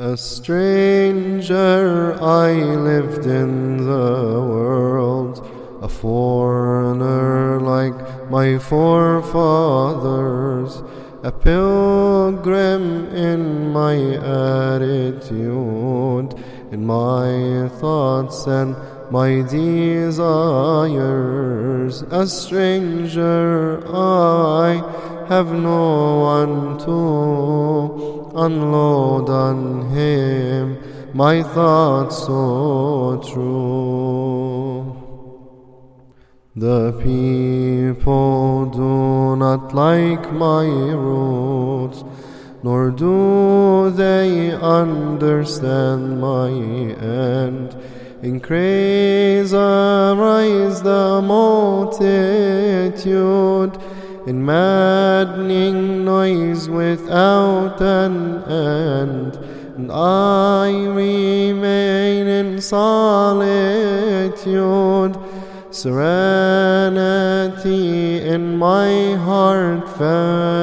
A stranger I lived in the world, a foreigner like my forefathers, a pilgrim in my attitude, in my thoughts and my desires, a stranger I have no one to unload on him my thoughts so true. The people do not like my roots, nor do they understand my end. In craze arise the multitude, in maddening noise without an end, and I remain in solitude, serenity in my heart felt.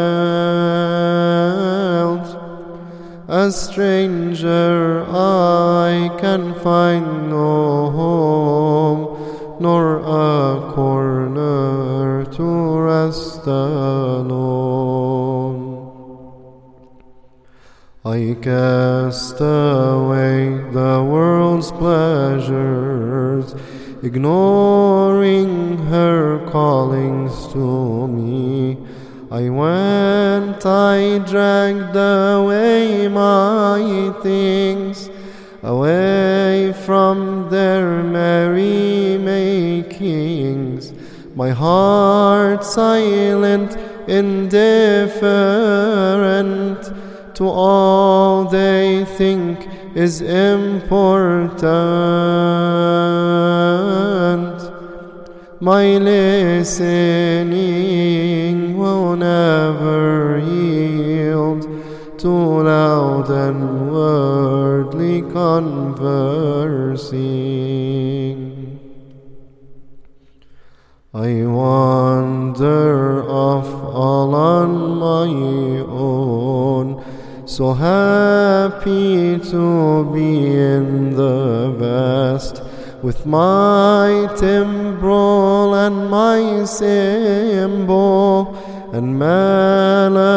A stranger I can find no home, nor a corner to alone. I cast away the world's pleasures, ignoring her callings to me. I went, I dragged away my things, away from their merry. My heart silent, indifferent to all they think is important. My listening will never yield to loud and worldly conversing. I wander off all on my own, so happy to be in the vast with my timbrel and my cymbal and melodies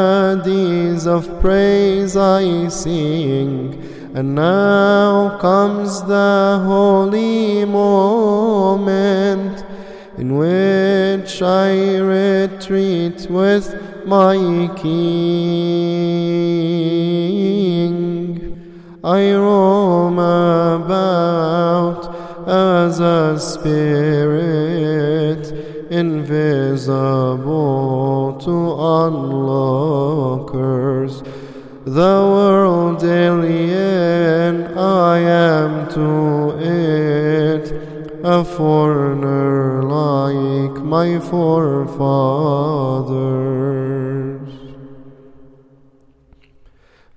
of praise I sing. And now comes the holy moment in which I retreat with my King. I roam about as a spirit invisible to onlookers. The world alien I am to it, a foreigner my forefathers.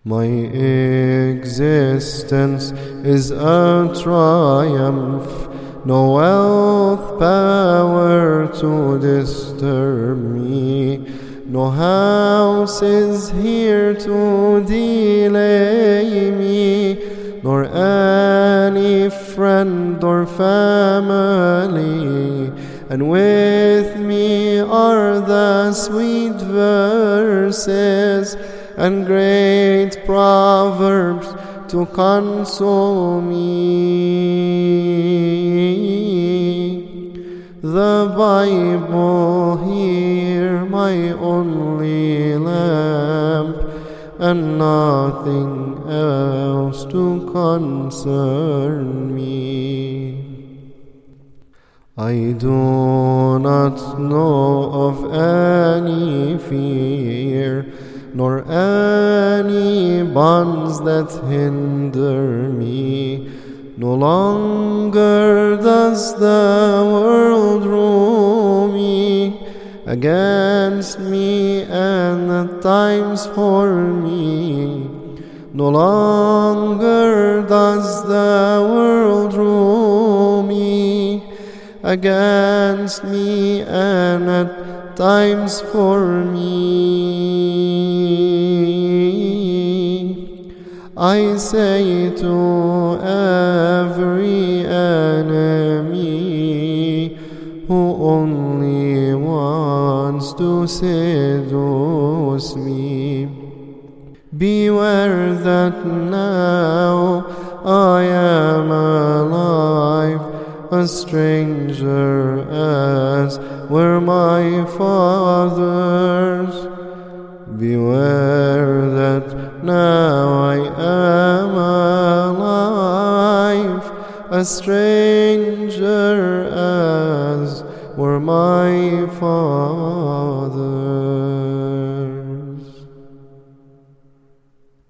My existence is a triumph, no wealth, power to disturb me, no house is here to delay me, nor any friend or family. And with me are the sweet verses and great proverbs to console me. The Bible here, my only lamp, and nothing else to concern me. I do not know of any fear nor any bonds that hinder me. No longer does the world rule me against me and at times for me. No longer does the world rule me against me and at times for me. I say to every enemy who only wants to seduce me, beware that now I am alive, a stranger as were my fathers. Beware that now I am alive, a stranger as were my fathers.